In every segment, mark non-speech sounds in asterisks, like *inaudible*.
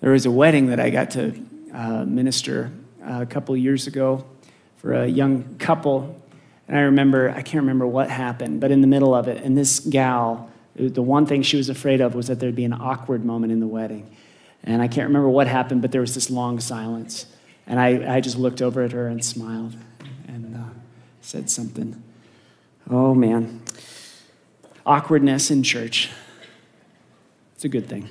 There was a wedding that I got to uh, minister a couple years ago for a young couple. And I remember, I can't remember what happened, but in the middle of it, and this gal, the one thing she was afraid of was that there'd be an awkward moment in the wedding. And I can't remember what happened, but there was this long silence. And I, I just looked over at her and smiled and uh, said something. Oh, man. Awkwardness in church. It's a good thing.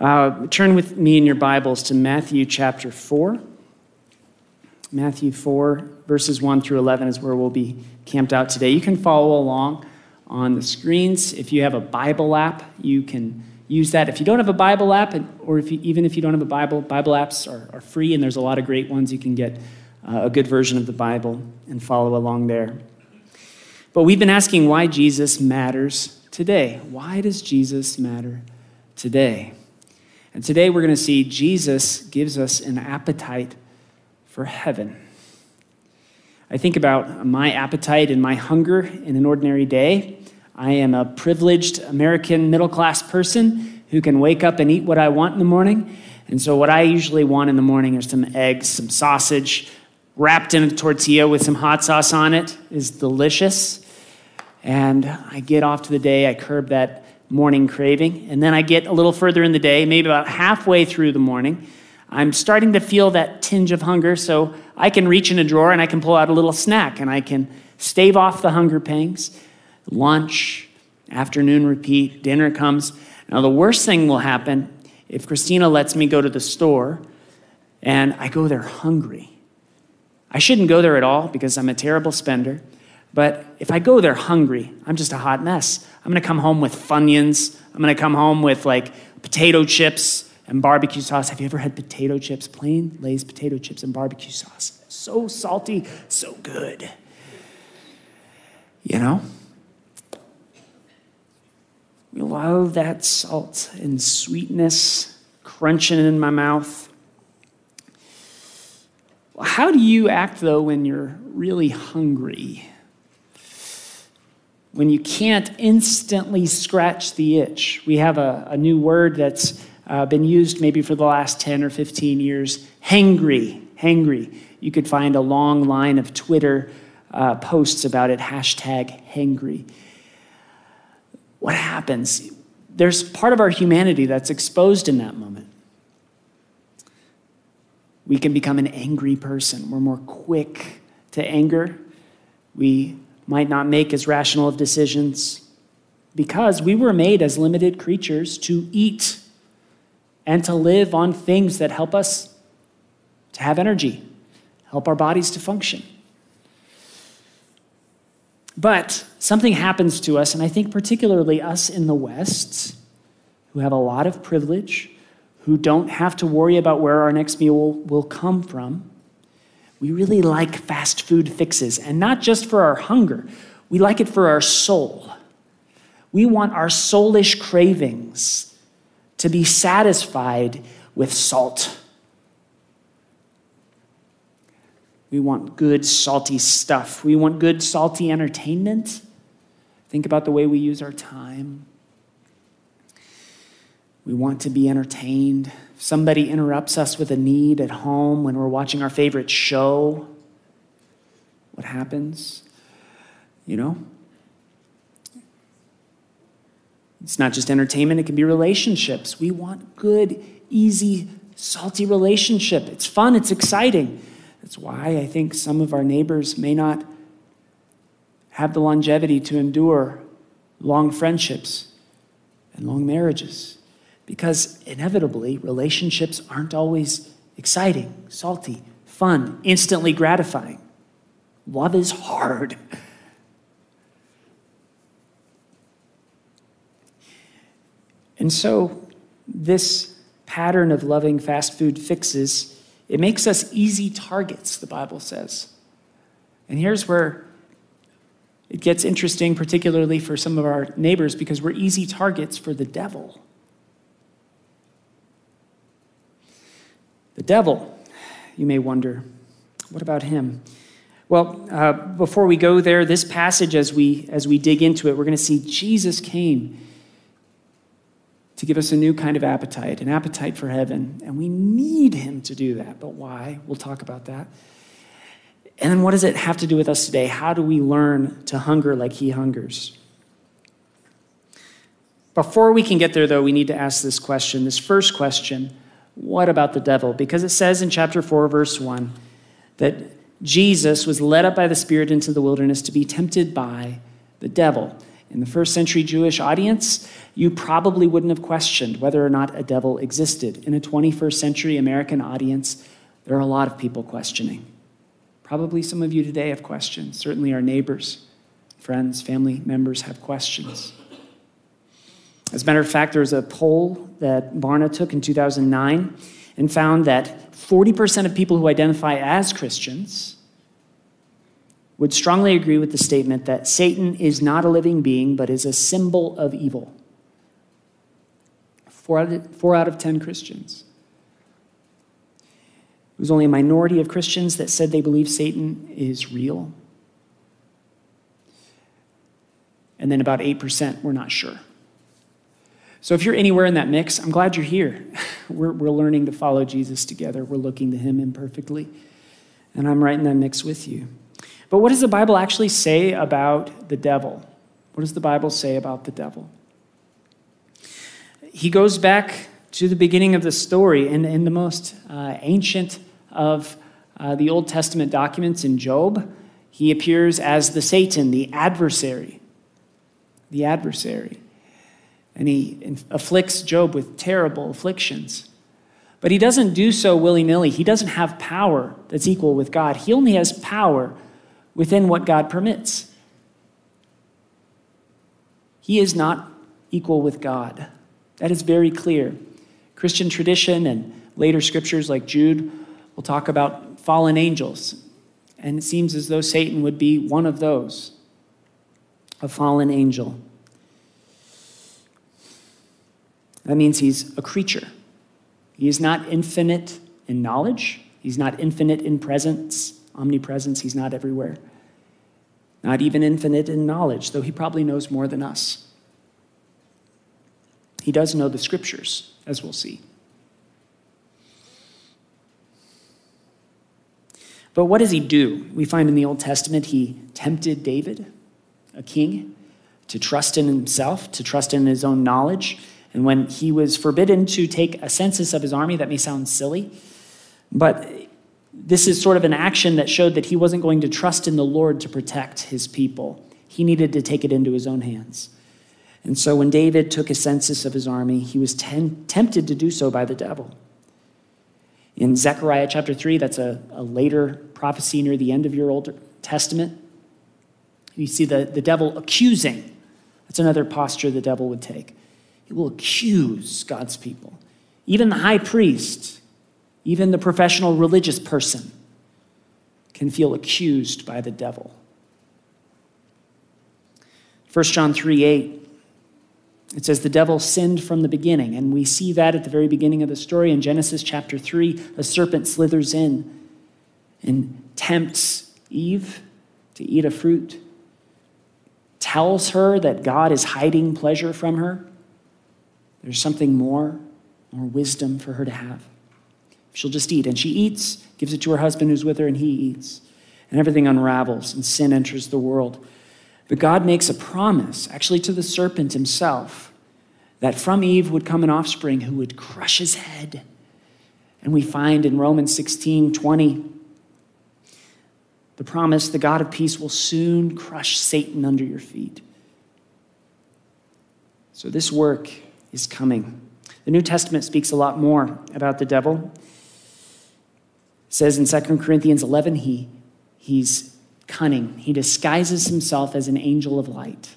Uh, turn with me in your Bibles to Matthew chapter 4. Matthew 4, verses 1 through 11 is where we'll be camped out today. You can follow along on the screens. If you have a Bible app, you can use that. If you don't have a Bible app, or if you, even if you don't have a Bible, Bible apps are, are free, and there's a lot of great ones. You can get uh, a good version of the Bible and follow along there. But we've been asking why Jesus matters today. Why does Jesus matter today? And today we're going to see Jesus gives us an appetite for heaven. I think about my appetite and my hunger in an ordinary day. I am a privileged American middle class person who can wake up and eat what I want in the morning. And so, what I usually want in the morning are some eggs, some sausage, wrapped in a tortilla with some hot sauce on it is delicious. And I get off to the day, I curb that morning craving. And then I get a little further in the day, maybe about halfway through the morning. I'm starting to feel that tinge of hunger, so I can reach in a drawer and I can pull out a little snack and I can stave off the hunger pangs. Lunch, afternoon repeat, dinner comes. Now, the worst thing will happen if Christina lets me go to the store and I go there hungry. I shouldn't go there at all because I'm a terrible spender. But if I go there hungry, I'm just a hot mess. I'm gonna come home with Funyuns. I'm gonna come home with like potato chips and barbecue sauce. Have you ever had potato chips? Plain Lay's potato chips and barbecue sauce. So salty, so good. You know? We love that salt and sweetness crunching in my mouth. How do you act though when you're really hungry? When you can't instantly scratch the itch. We have a, a new word that's uh, been used maybe for the last 10 or 15 years hangry. Hangry. You could find a long line of Twitter uh, posts about it, hashtag hangry. What happens? There's part of our humanity that's exposed in that moment. We can become an angry person. We're more quick to anger. We might not make as rational of decisions because we were made as limited creatures to eat and to live on things that help us to have energy, help our bodies to function. But something happens to us, and I think particularly us in the West, who have a lot of privilege, who don't have to worry about where our next meal will come from we really like fast food fixes, and not just for our hunger, we like it for our soul. We want our soulish cravings to be satisfied with salt. We want good, salty stuff. We want good, salty entertainment. Think about the way we use our time. We want to be entertained. Somebody interrupts us with a need at home when we're watching our favorite show. What happens? You know? It's not just entertainment, it can be relationships. We want good, easy, salty relationship. It's fun, it's exciting. That's why I think some of our neighbors may not have the longevity to endure long friendships and long marriages because inevitably relationships aren't always exciting, salty, fun, instantly gratifying. Love is hard. And so, this pattern of loving fast food fixes, it makes us easy targets, the Bible says. And here's where it gets interesting, particularly for some of our neighbors, because we're easy targets for the devil. The devil, you may wonder, what about him? Well, uh, before we go there, this passage, as we, as we dig into it, we're going to see Jesus came to give us a new kind of appetite, an appetite for heaven. And we need him to do that. But why? We'll talk about that. And then what does it have to do with us today? How do we learn to hunger like he hungers? Before we can get there, though, we need to ask this question this first question what about the devil? Because it says in chapter 4, verse 1, that Jesus was led up by the Spirit into the wilderness to be tempted by the devil. In the first century Jewish audience, you probably wouldn't have questioned whether or not a devil existed. In a 21st century American audience, there are a lot of people questioning. Probably some of you today have questions. Certainly, our neighbors, friends, family members have questions. As a matter of fact, there was a poll that Barna took in 2009 and found that 40% of people who identify as Christians would strongly agree with the statement that Satan is not a living being, but is a symbol of evil. Four out of, four out of 10 Christians. It was only a minority of Christians that said they believe Satan is real. And then about 8% were not sure. So if you're anywhere in that mix, I'm glad you're here. *laughs* We're, we're learning to follow Jesus together, we're looking to him imperfectly. And I'm right in that mix with you. But what does the Bible actually say about the devil? What does the Bible say about the devil? He goes back to the beginning of the story in, in the most uh, ancient of uh, the Old Testament documents in Job. He appears as the Satan, the adversary. The adversary and he afflicts Job with terrible afflictions. But he doesn't do so willy nilly. He doesn't have power that's equal with God. He only has power within what God permits. He is not equal with God. That is very clear. Christian tradition and later scriptures like Jude will talk about fallen angels. And it seems as though Satan would be one of those, a fallen angel. That means he's a creature. He is not infinite in knowledge, he's not infinite in presence, omnipresence, he's not everywhere. Not even infinite in knowledge, though he probably knows more than us. He does know the scriptures, as we'll see. But what does he do? We find in the Old Testament he tempted David, a king, to trust in himself, to trust in his own knowledge. And when he was forbidden to take a census of his army, that may sound silly, but this is sort of an action that showed that he wasn't going to trust in the Lord to protect his people. He needed to take it into his own hands. And so when David took a census of his army, he was ten- tempted to do so by the devil. In Zechariah chapter 3, that's a, a later prophecy near the end of your Old Testament, you see the, the devil accusing. That's another posture the devil would take. He will accuse God's people. Even the high priest, even the professional religious person can feel accused by the devil. 1 John 3 8, it says, The devil sinned from the beginning. And we see that at the very beginning of the story. In Genesis chapter 3, a serpent slithers in and tempts Eve to eat a fruit, tells her that God is hiding pleasure from her. There's something more, more wisdom for her to have. She'll just eat. And she eats, gives it to her husband who's with her, and he eats. And everything unravels, and sin enters the world. But God makes a promise, actually to the serpent himself, that from Eve would come an offspring who would crush his head. And we find in Romans 16 20, the promise the God of peace will soon crush Satan under your feet. So, this work is coming. The New Testament speaks a lot more about the devil. It says in 2 Corinthians 11, he, he's cunning. He disguises himself as an angel of light.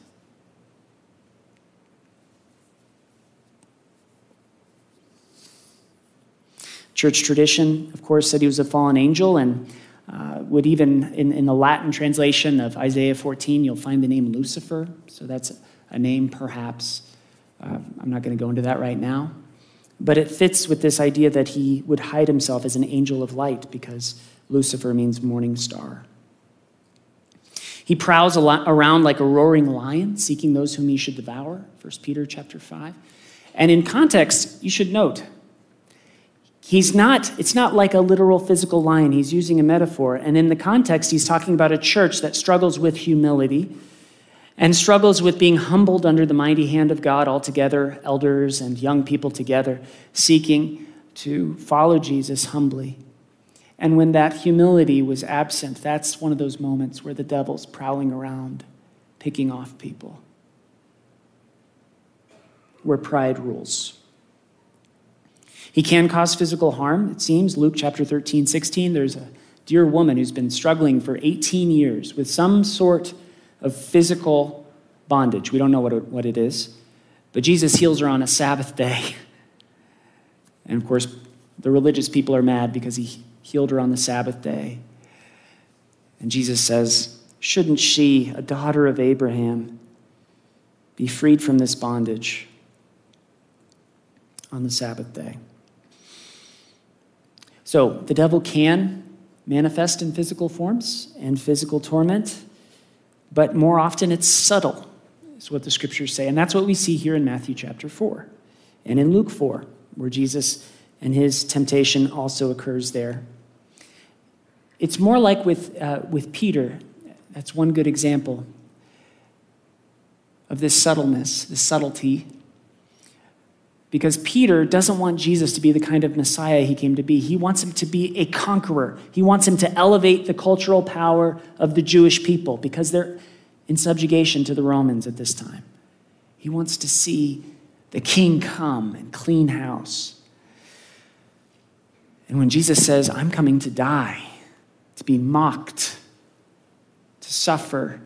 Church tradition, of course, said he was a fallen angel, and uh, would even, in, in the Latin translation of Isaiah 14, you'll find the name Lucifer. So that's a name perhaps uh, I'm not going to go into that right now. But it fits with this idea that he would hide himself as an angel of light because Lucifer means morning star. He prowls around like a roaring lion, seeking those whom he should devour, 1 Peter chapter 5. And in context, you should note, he's not, it's not like a literal physical lion. He's using a metaphor. And in the context, he's talking about a church that struggles with humility and struggles with being humbled under the mighty hand of God altogether, elders and young people together, seeking to follow Jesus humbly. And when that humility was absent, that's one of those moments where the devil's prowling around, picking off people, where pride rules. He can cause physical harm, it seems. Luke chapter 13, 16, there's a dear woman who's been struggling for 18 years with some sort of physical bondage. We don't know what it, what it is. But Jesus heals her on a Sabbath day. *laughs* And of course, the religious people are mad because he healed her on the Sabbath day. And Jesus says, Shouldn't she, a daughter of Abraham, be freed from this bondage on the Sabbath day? So the devil can manifest in physical forms and physical torment but more often it's subtle, is what the scriptures say. And that's what we see here in Matthew chapter 4 and in Luke 4, where Jesus and his temptation also occurs there. It's more like with, uh, with Peter. That's one good example of this subtleness, this subtlety. Because Peter doesn't want Jesus to be the kind of Messiah he came to be. He wants him to be a conqueror. He wants him to elevate the cultural power of the Jewish people because they're in subjugation to the Romans at this time. He wants to see the king come and clean house. And when Jesus says, I'm coming to die, to be mocked, to suffer,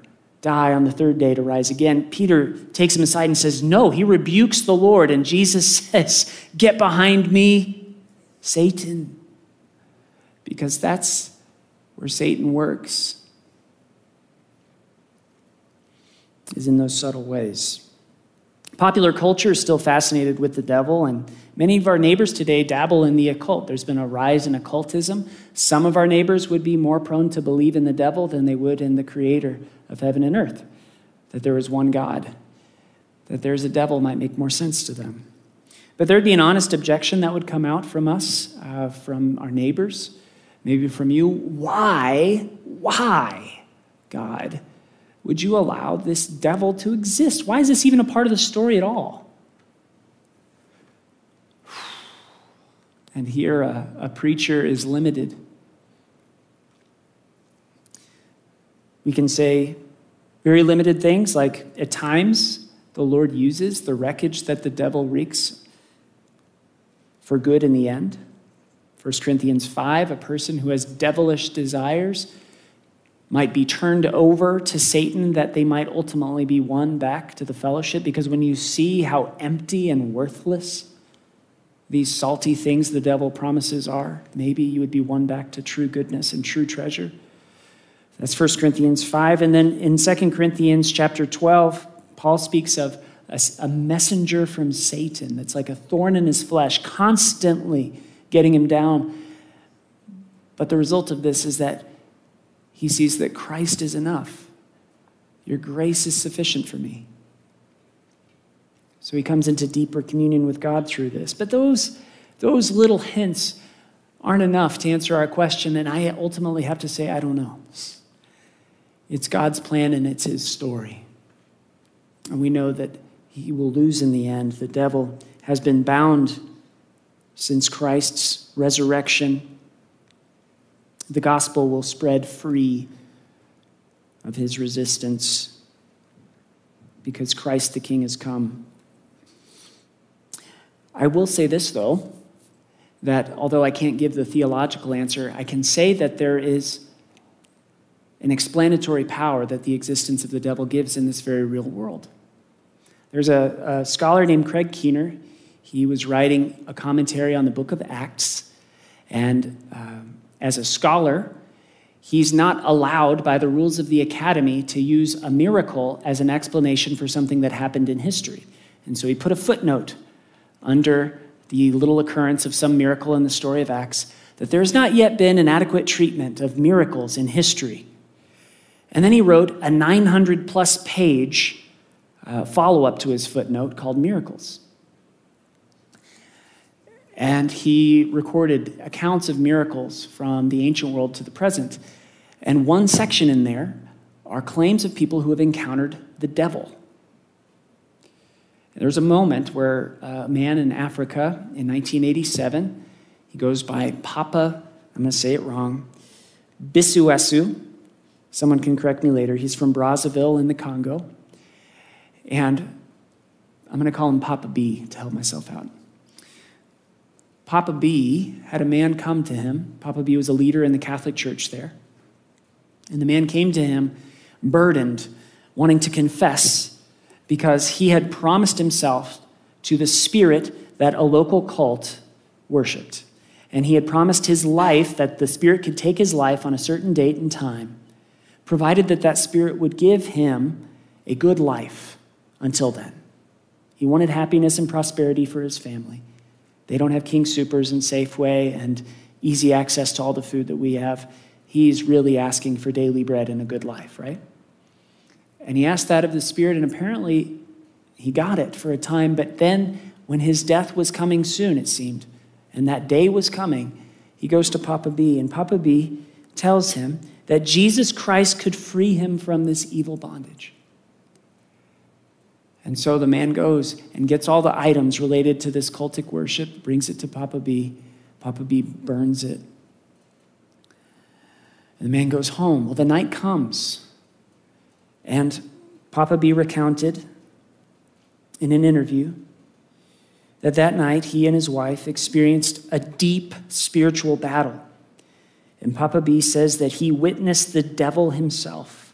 die on the third day to rise again, Peter takes him aside and says, No, he rebukes the Lord. And Jesus *laughs* says, Get behind me, Satan. Because that's where Satan works. is in those subtle ways. Popular culture is still fascinated with the devil, and many of our neighbors today dabble in the occult. There's been a rise in occultism. Some of our neighbors would be more prone to believe in the devil than they would in the creator of heaven and earth, that there is one God. That there's a devil might make more sense to them. But there'd be an honest objection that would come out from us, uh, from our neighbors, maybe from you. Why, why, God, would you allow this devil to exist? Why is this even a part of the story at all? And here, a, a preacher is limited. We can say very limited things, like at times the Lord uses the wreckage that the devil wreaks for good in the end. 1 Corinthians 5, a person who has devilish desires might be turned over to Satan, that they might ultimately be won back to the fellowship. Because when you see how empty and worthless these salty things the devil promises are, maybe you would be won back to true goodness and true treasure. That's 1 Corinthians 5. And then in 2 Corinthians chapter 12, Paul speaks of a, a messenger from Satan that's like a thorn in his flesh, constantly getting him down. But the result of this is that he sees that Christ is enough. Your grace is sufficient for me. So he comes into deeper communion with God through this. But those, those little hints aren't enough to answer our question, and I ultimately have to say, I don't know. It's God's plan and it's his story. And we know that he will lose in the end. The devil has been bound since Christ's resurrection the gospel will spread free of his resistance because Christ the King has come. I will say this, though, that although I can't give the theological answer, I can say that there is an explanatory power that the existence of the devil gives in this very real world. There's a, a scholar named Craig Keener. He was writing a commentary on the book of Acts, and um, as a scholar, he's not allowed by the rules of the academy to use a miracle as an explanation for something that happened in history. And so he put a footnote under the little occurrence of some miracle in the story of Acts that there has not yet been an adequate treatment of miracles in history. And then he wrote a 900 plus page uh, follow up to his footnote called Miracles. And he recorded accounts of miracles from the ancient world to the present. And one section in there are claims of people who have encountered the devil. There's a moment where a man in Africa in 1987, he goes by Papa, I'm going to say it wrong, Bisuesu. Someone can correct me later. He's from Brazzaville in the Congo. And I'm going to call him Papa B to help myself out. Papa B had a man come to him. Papa B was a leader in the Catholic Church there. And the man came to him burdened, wanting to confess because he had promised himself to the spirit that a local cult worshiped. And he had promised his life that the spirit could take his life on a certain date and time, provided that that spirit would give him a good life until then. He wanted happiness and prosperity for his family. They don't have King Soopers and Safeway and easy access to all the food that we have. He's really asking for daily bread and a good life, right? And he asked that of the Spirit, and apparently he got it for a time. But then, when his death was coming soon, it seemed, and that day was coming, he goes to Papa B, and Papa B tells him that Jesus Christ could free him from this evil bondage. And so the man goes and gets all the items related to this cultic worship, brings it to Papa B. Papa B burns it. And the man goes home. Well, the night comes. And Papa B recounted in an interview that that night he and his wife experienced a deep spiritual battle. And Papa B says that he witnessed the devil himself.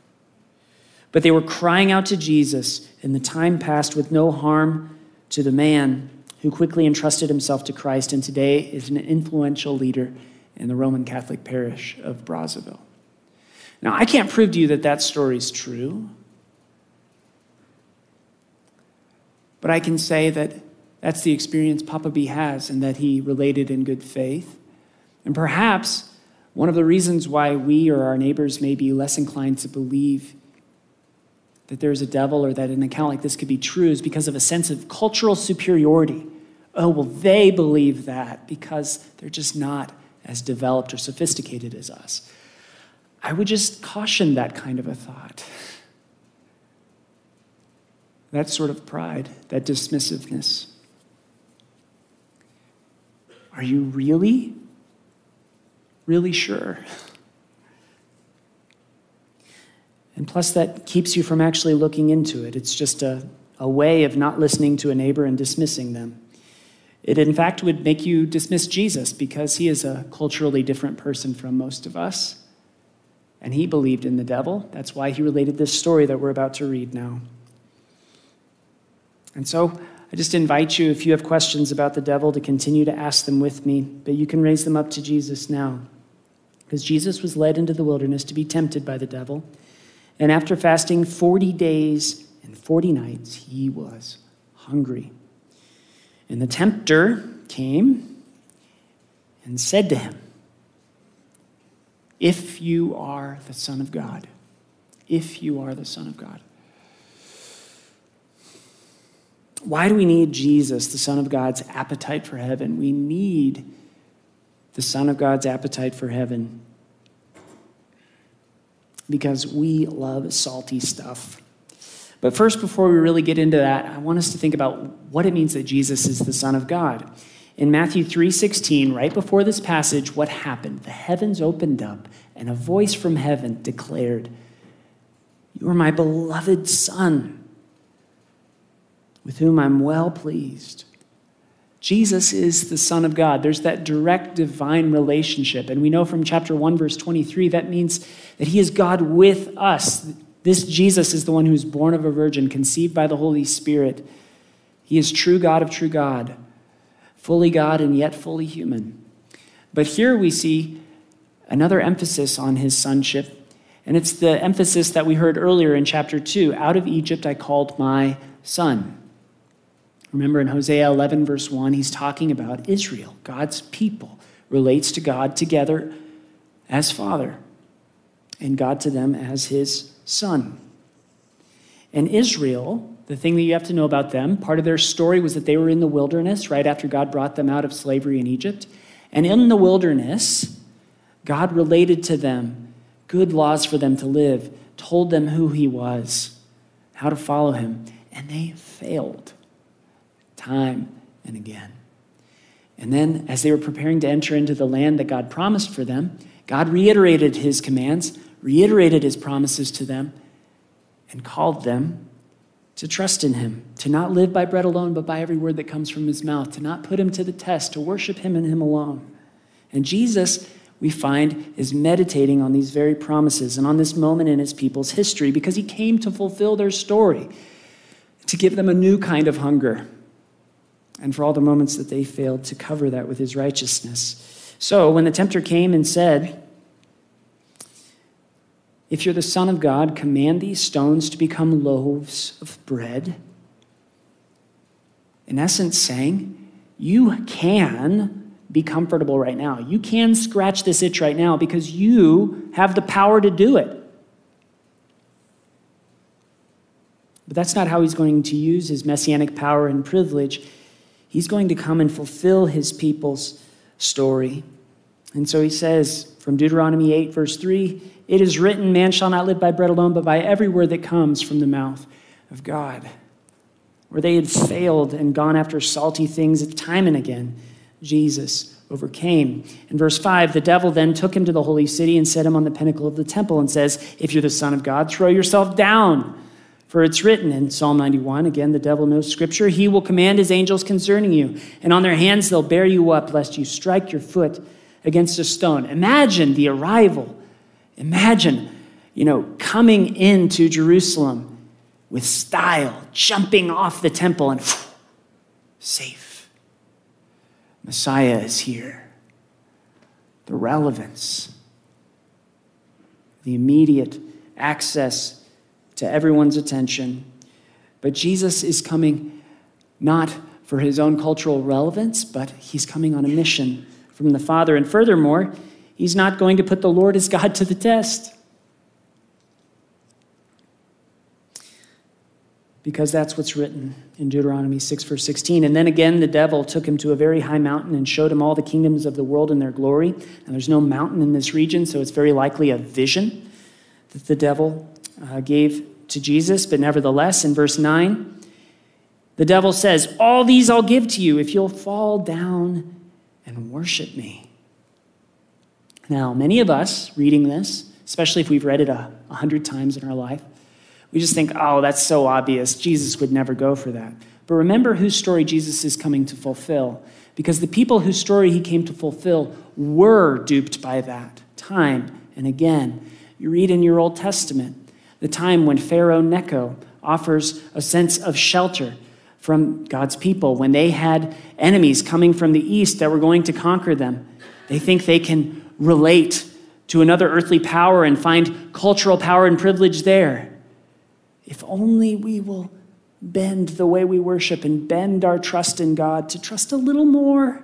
But they were crying out to Jesus, and the time passed with no harm to the man who quickly entrusted himself to Christ and today is an influential leader in the Roman Catholic parish of Brazzaville. Now, I can't prove to you that that story is true, but I can say that that's the experience Papa B has and that he related in good faith. And perhaps one of the reasons why we or our neighbors may be less inclined to believe that there's a devil or that an account like this could be true is because of a sense of cultural superiority. Oh, well, they believe that because they're just not as developed or sophisticated as us. I would just caution that kind of a thought. That sort of pride, that dismissiveness. Are you really, really sure? And plus, that keeps you from actually looking into it. It's just a, a way of not listening to a neighbor and dismissing them. It, in fact, would make you dismiss Jesus because he is a culturally different person from most of us and he believed in the devil. That's why he related this story that we're about to read now. And so I just invite you, if you have questions about the devil, to continue to ask them with me, but you can raise them up to Jesus now. Because Jesus was led into the wilderness to be tempted by the devil. And after fasting 40 days and 40 nights, he was hungry. And the tempter came and said to him, if you are the Son of God. If you are the Son of God. Why do we need Jesus, the Son of God's appetite for heaven? We need the Son of God's appetite for heaven because we love salty stuff. But first, before we really get into that, I want us to think about what it means that Jesus is the Son of God. In Matthew 3:16, right before this passage, what happened? The heavens opened up and a voice from heaven declared, "You are my beloved son, with whom I'm well pleased." Jesus is the Son of God. There's that direct divine relationship. And we know from chapter 1, verse 23, that means that He is God with us. This Jesus is the one who's born of a virgin, conceived by the Holy Spirit. He is true God of true God fully God and yet fully human. But here we see another emphasis on his sonship, and it's the emphasis that we heard earlier in chapter 2 Out of Egypt I called my son. Remember in Hosea 11, verse 1, he's talking about Israel, God's people, relates to God together as father, and God to them as his son. And Israel, the thing that you have to know about them, part of their story was that they were in the wilderness right after God brought them out of slavery in Egypt. And in the wilderness, God related to them good laws for them to live, told them who He was, how to follow Him, and they failed time and again. And then, as they were preparing to enter into the land that God promised for them, God reiterated His commands, reiterated His promises to them, and called them to trust in Him, to not live by bread alone, but by every word that comes from His mouth, to not put Him to the test, to worship Him and Him alone. And Jesus we find is meditating on these very promises and on this moment in his people's history because he came to fulfill their story, to give them a new kind of hunger, and for all the moments that they failed to cover that with his righteousness. So when the tempter came and said, If you're the Son of God, command these stones to become loaves of bread. In essence, saying, You can be comfortable right now. You can scratch this itch right now because you have the power to do it. But that's not how he's going to use his messianic power and privilege. He's going to come and fulfill his people's story. And so he says from Deuteronomy 8, verse 3 It is written, Man shall not live by bread alone, but by every word that comes from the mouth of God. Where they had failed and gone after salty things time and again Jesus overcame. In verse 5, the devil then took him to the holy city and set him on the pinnacle of the temple and says, If you're the Son of God, throw yourself down. For it's written in Psalm 91, again, the devil knows scripture, he will command his angels concerning you, and on their hands they'll bear you up, lest you strike your foot against a stone. Imagine the arrival. Imagine, you know, coming into Jerusalem with style, jumping off the temple and phew, safe Messiah is here. The relevance, the immediate access to everyone's attention. But Jesus is coming not for his own cultural relevance, but he's coming on a mission from the Father. And furthermore, he's not going to put the Lord as God to the test. because that's what's written in Deuteronomy 6, verse 16. And then again, the devil took him to a very high mountain and showed him all the kingdoms of the world in their glory. And there's no mountain in this region, so it's very likely a vision that the devil uh, gave to Jesus. But nevertheless, in verse 9, the devil says, All these I'll give to you if you'll fall down and worship me. Now, many of us reading this, especially if we've read it a, hundred times in our life, we just think, oh, that's so obvious. Jesus would never go for that. But remember whose story Jesus is coming to fulfill. Because the people whose story he came to fulfill were duped by that time and again. You read in your Old Testament the time when Pharaoh Necho offers a sense of shelter from God's people when they had enemies coming from the east that were going to conquer them. They think they can relate to another earthly power and find cultural power and privilege there. If only we will bend the way we worship and bend our trust in God to trust a little more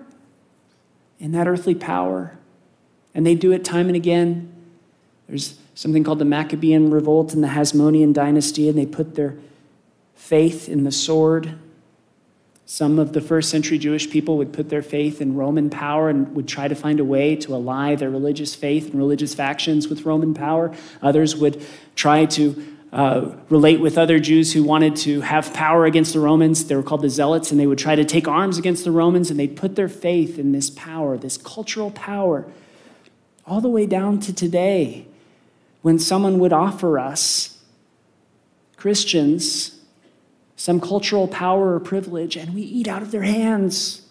in that earthly power. And they do it time and again. There's something called the Maccabean Revolt in the Hasmonean dynasty, and they put their faith in the sword. Some of the first century Jewish people would put their faith in Roman power and would try to find a way to ally their religious faith and religious factions with Roman power. Others would try to uh, relate with other Jews who wanted to have power against the Romans. They were called the Zealots, and they would try to take arms against the Romans, and they'd put their faith in this power, this cultural power, all the way down to today when someone would offer us, Christians, some cultural power or privilege, and we eat out of their hands.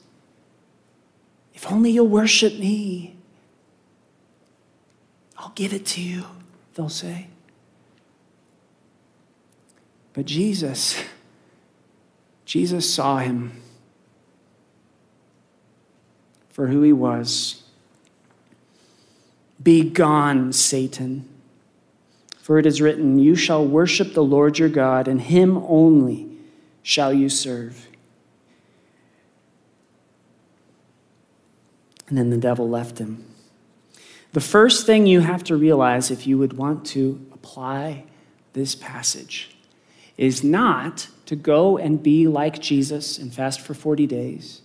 If only you'll worship me, I'll give it to you, they'll say. But Jesus, Jesus saw him for who he was. Be gone, Satan. For it is written, You shall worship the Lord your God, and him only shall you serve. And then the devil left him. The first thing you have to realize if you would want to apply this passage is not to go and be like Jesus and fast for 40 days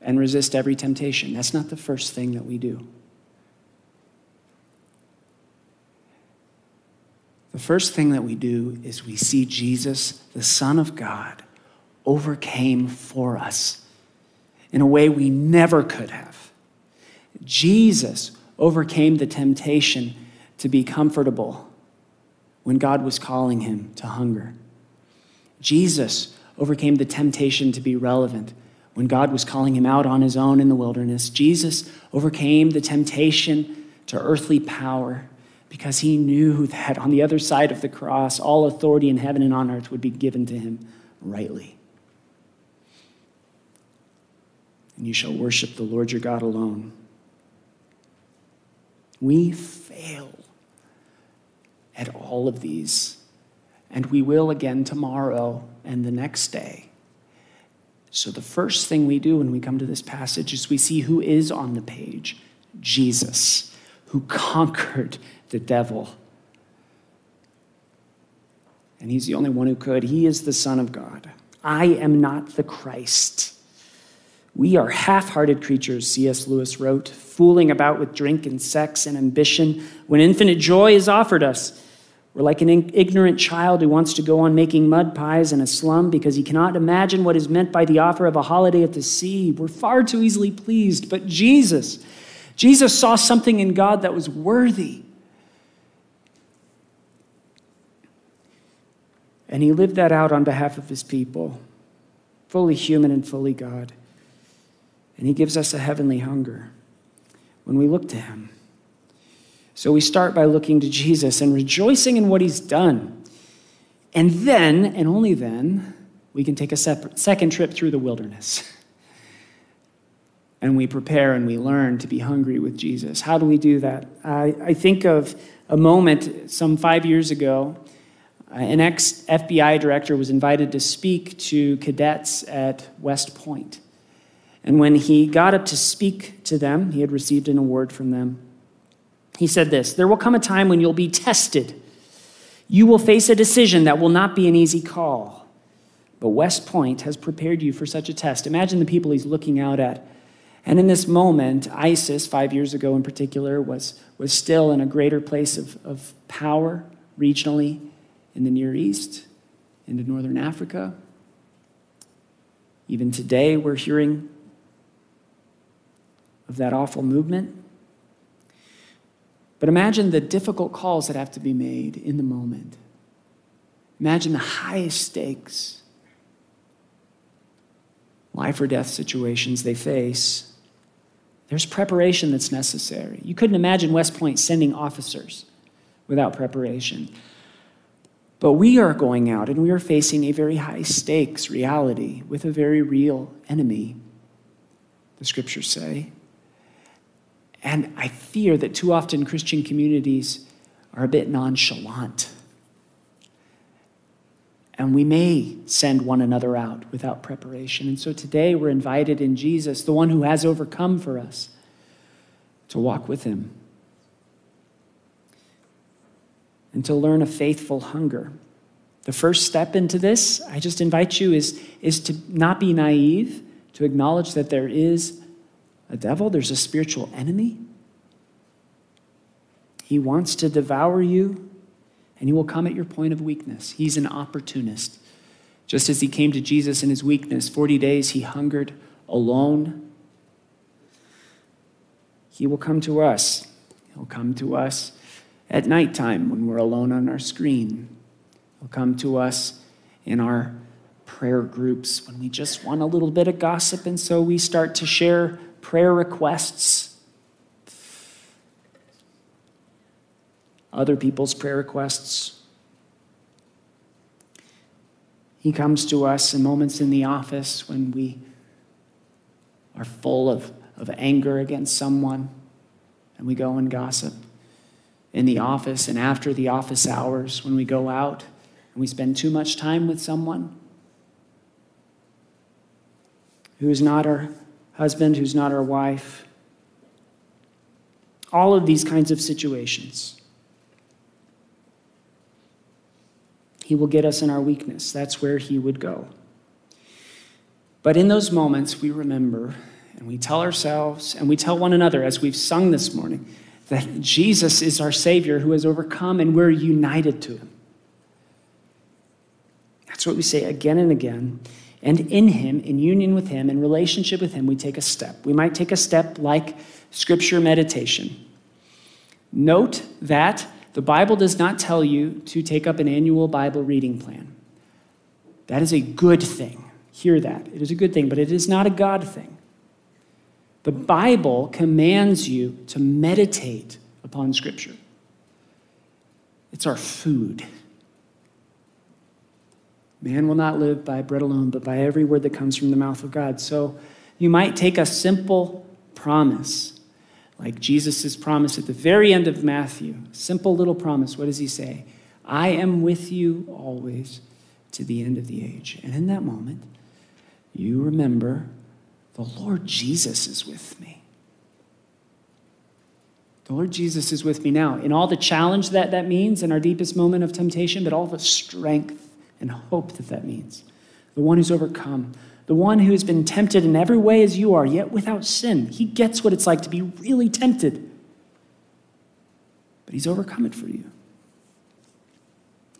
and resist every temptation. That's not the first thing that we do. The first thing that we do is we see Jesus, the Son of God, overcame for us in a way we never could have. Jesus overcame the temptation to be comfortable when God was calling him to hunger. Jesus overcame the temptation to be relevant when God was calling him out on his own in the wilderness. Jesus overcame the temptation to earthly power because he knew that on the other side of the cross, all authority in heaven and on earth would be given to him rightly. And you shall worship the Lord your God alone. We fail at all of these, and we will again tomorrow and the next day. So, the first thing we do when we come to this passage is we see who is on the page Jesus, who conquered the devil. And he's the only one who could. He is the Son of God. I am not the Christ. We are half hearted creatures, C.S. Lewis wrote, fooling about with drink and sex and ambition when infinite joy is offered us. We're like an ignorant child who wants to go on making mud pies in a slum because he cannot imagine what is meant by the offer of a holiday at the sea. We're far too easily pleased. But Jesus, Jesus saw something in God that was worthy. And he lived that out on behalf of his people, fully human and fully God. And he gives us a heavenly hunger when we look to him. So we start by looking to Jesus and rejoicing in what he's done. And then, and only then, we can take a separate, second trip through the wilderness. *laughs* And we prepare and we learn to be hungry with Jesus. How do we do that? I, I think of a moment some five years ago. Uh, an ex FBI director was invited to speak to cadets at West Point. And when he got up to speak to them, he had received an award from them. He said this There will come a time when you'll be tested. You will face a decision that will not be an easy call. But West Point has prepared you for such a test. Imagine the people he's looking out at. And in this moment, ISIS, five years ago in particular, was, was still in a greater place of, of power regionally in the Near East, into Northern Africa. Even today, we're hearing of that awful movement. But imagine the difficult calls that have to be made in the moment. Imagine the highest stakes, life or death situations they face. There's preparation that's necessary. You couldn't imagine West Point sending officers without preparation. But we are going out and we are facing a very high stakes reality with a very real enemy, the scriptures say. And I fear that too often Christian communities are a bit nonchalant. And we may send one another out without preparation. And so today we're invited in Jesus, the one who has overcome for us, to walk with him and to learn a faithful hunger. The first step into this, I just invite you, is, is to not be naive, to acknowledge that there is a devil, there's a spiritual enemy. He wants to devour you, and he will come at your point of weakness. He's an opportunist. Just as he came to Jesus in his weakness, 40 days he hungered alone. He will come to us. He'll come to us at nighttime when we're alone on our screen. He'll come to us in our prayer groups when we just want a little bit of gossip, and so we start to share prayer requests, other people's prayer requests. He comes to us in moments in the office when we are full of, of anger against someone and we go and gossip. In the office and after the office hours when we go out and we spend too much time with someone who is not our husband who's not our wife. All of these kinds of situations. He will get us in our weakness. That's where He would go. But in those moments, we remember and we tell ourselves and we tell one another, as we've sung this morning, that Jesus is our Savior who has overcome and we're united to Him. That's what we say again and again. And in Him, in union with Him, in relationship with Him, we take a step. We might take a step like scripture meditation. Note that the Bible does not tell you to take up an annual Bible reading plan. That is a good thing. Hear that. It is a good thing, but it is not a God thing. The Bible commands you to meditate upon Scripture. It's our food. Man will not live by bread alone, but by every word that comes from the mouth of God. So you might take a simple promise, like Jesus' promise at the very end of Matthew. Simple little promise. What does he say? I am with you always to the end of the age. And in that moment, you remember the Lord Jesus is with me. The Lord Jesus is with me now in all the challenge that that means in our deepest moment of temptation, but all the strength and hope that that means. The one who's overcome, the one who has been tempted in every way as you are, yet without sin. He gets what it's like to be really tempted, but he's overcome it for you.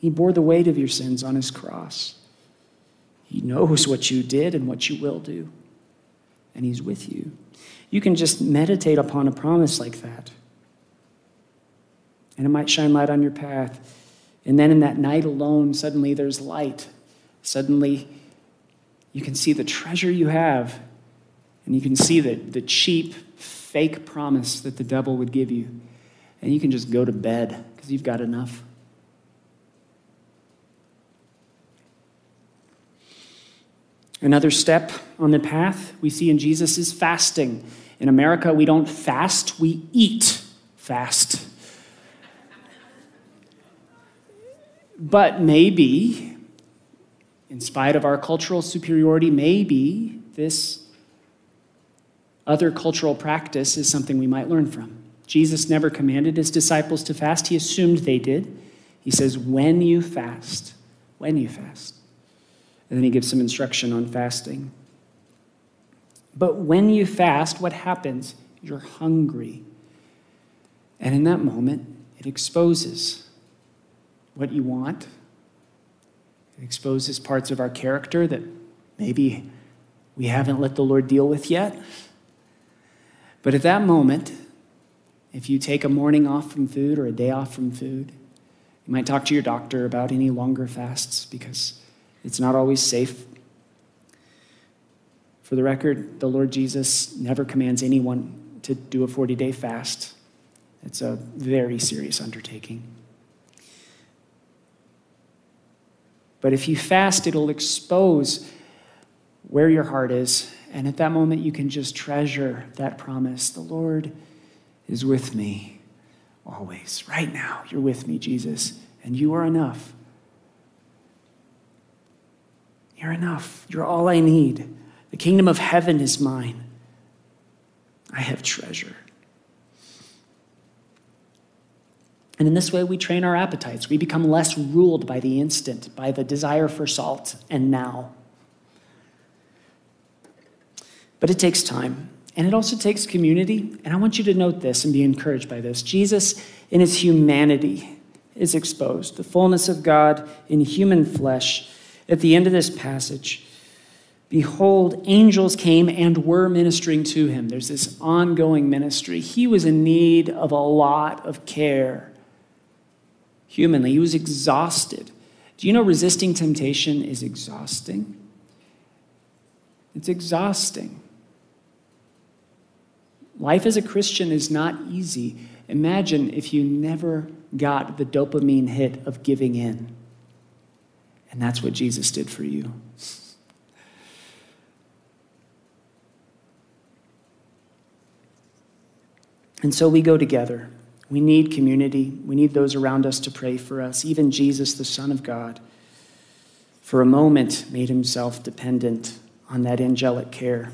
He bore the weight of your sins on his cross. He knows what you did and what you will do, and he's with you. You can just meditate upon a promise like that, and it might shine light on your path. And then in that night alone, suddenly there's light. Suddenly you can see the treasure you have, and you can see the, the cheap, fake promise that the devil would give you. And you can just go to bed because you've got enough. Another step on the path we see in Jesus is fasting. In America, we don't fast, we eat fast. But maybe, in spite of our cultural superiority, maybe this other cultural practice is something we might learn from. Jesus never commanded his disciples to fast, he assumed they did. He says, when you fast, when you fast. And then he gives some instruction on fasting. But when you fast, what happens? You're hungry. And in that moment, it exposes what you want. Exposes parts of our character that maybe we haven't let the Lord deal with yet. But at that moment, if you take a morning off from food or a day off from food, you might talk to your doctor about any longer fasts because it's not always safe. For the record, the Lord Jesus never commands anyone to do a 40 day fast. It's a very serious undertaking. But if you fast, it'll expose where your heart is. And at that moment, you can just treasure that promise. The Lord is with me always. Right now, you're with me, Jesus, and you are enough. You're enough. You're all I need. The kingdom of heaven is mine. I have treasure. And in this way, we train our appetites. We become less ruled by the instant, by the desire for salt and now. But it takes time. And it also takes community. And I want you to note this and be encouraged by this. Jesus, in his humanity, is exposed. The fullness of God in human flesh. At the end of this passage, behold, angels came and were ministering to him. There's this ongoing ministry. He was in need of a lot of care humanly. He was exhausted. Do you know resisting temptation is exhausting? It's exhausting. Life as a Christian is not easy. Imagine if you never got the dopamine hit of giving in. And that's what Jesus did for you. And so we go together. We need community. We need those around us to pray for us. Even Jesus, the Son of God, for a moment made himself dependent on that angelic care.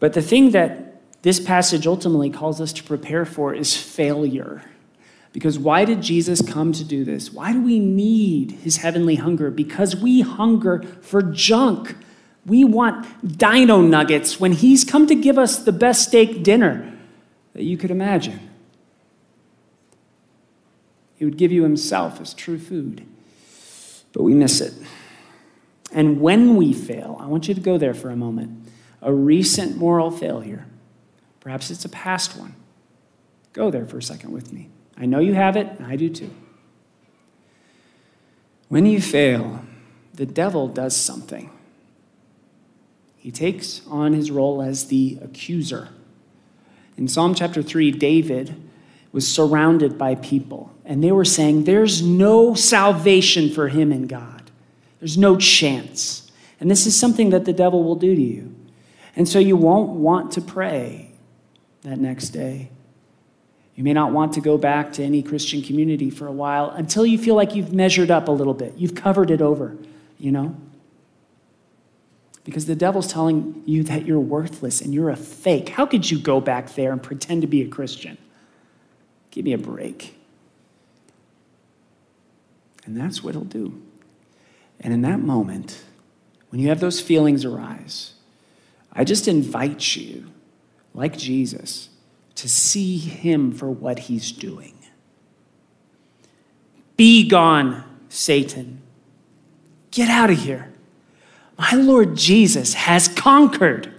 But the thing that this passage ultimately calls us to prepare for is failure. Because why did Jesus come to do this? Why do we need his heavenly hunger? Because we hunger for junk. We want dino nuggets when he's come to give us the best steak dinner that you could imagine. He would give you himself as true food. But we miss it. And when we fail, I want you to go there for a moment. A recent moral failure, perhaps it's a past one. Go there for a second with me. I know you have it, and I do too. When you fail, the devil does something. He takes on his role as the accuser. In Psalm chapter 3, David was surrounded by people, and they were saying, There's no salvation for him in God. There's no chance. And this is something that the devil will do to you. And so you won't want to pray that next day. You may not want to go back to any Christian community for a while until you feel like you've measured up a little bit. You've covered it over, you know? Because the devil's telling you that you're worthless and you're a fake. How could you go back there and pretend to be a Christian? Give me a break. And that's what he'll do. And in that moment, when you have those feelings arise, I just invite you, like Jesus, to see him for what he's doing. Be gone, Satan. Get out of here. My Lord Jesus has conquered.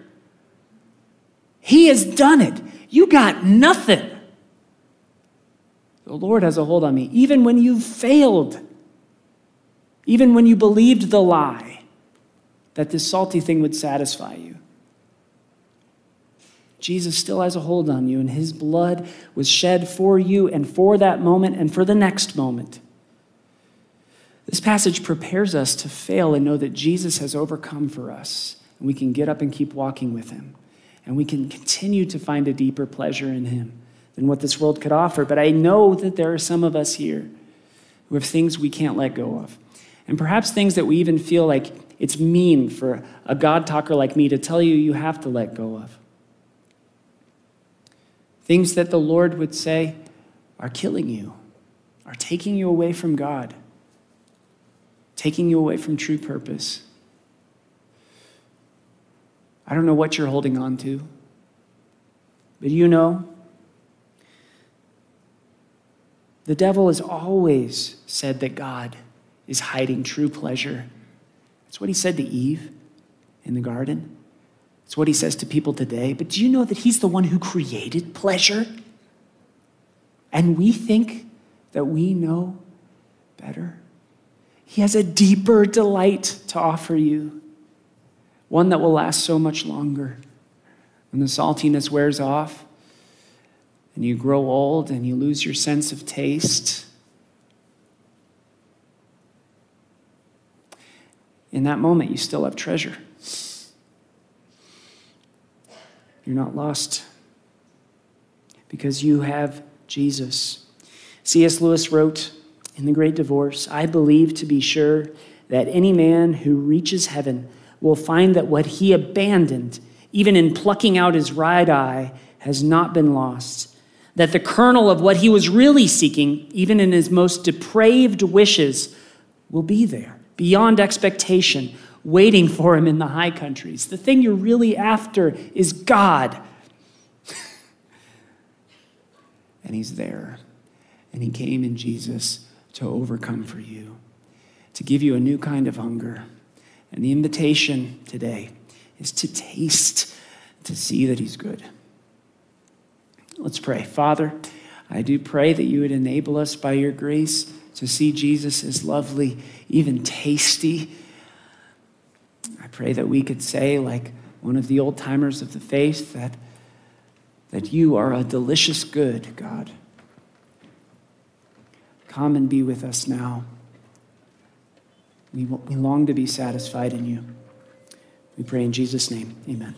He has done it. You got nothing. The Lord has a hold on me, even when you failed, even when you believed the lie that this salty thing would satisfy you. Jesus still has a hold on you, and his blood was shed for you and for that moment and for the next moment. This passage prepares us to fail and know that Jesus has overcome for us, and we can get up and keep walking with him, and we can continue to find a deeper pleasure in him than what this world could offer. But I know that there are some of us here who have things we can't let go of, and perhaps things that we even feel like it's mean for a God talker like me to tell you you have to let go of. Things that the Lord would say are killing you, are taking you away from God, taking you away from true purpose. I don't know what you're holding on to, but you know, the devil has always said that God is hiding true pleasure. That's what he said to Eve in the garden. It's what he says to people today. But do you know that he's the one who created pleasure? And we think that we know better. He has a deeper delight to offer you, one that will last so much longer. When the saltiness wears off and you grow old and you lose your sense of taste, in that moment, you still have treasure. You're not lost because you have Jesus. C.S. Lewis wrote in The Great Divorce I believe to be sure that any man who reaches heaven will find that what he abandoned, even in plucking out his right eye, has not been lost. That the kernel of what he was really seeking, even in his most depraved wishes, will be there, beyond expectation, waiting for him in the high countries. The thing you're really after is God. *laughs* and he's there. And he came in Jesus to overcome for you, to give you a new kind of hunger. And the invitation today is to taste, to see that he's good. Let's pray. Father, I do pray that you would enable us by your grace to see Jesus as lovely, even tasty I pray that we could say, like one of the old timers of the faith, that, that you are a delicious good, God. Come and be with us now. We, we long to be satisfied in you. We pray in Jesus' name. Amen.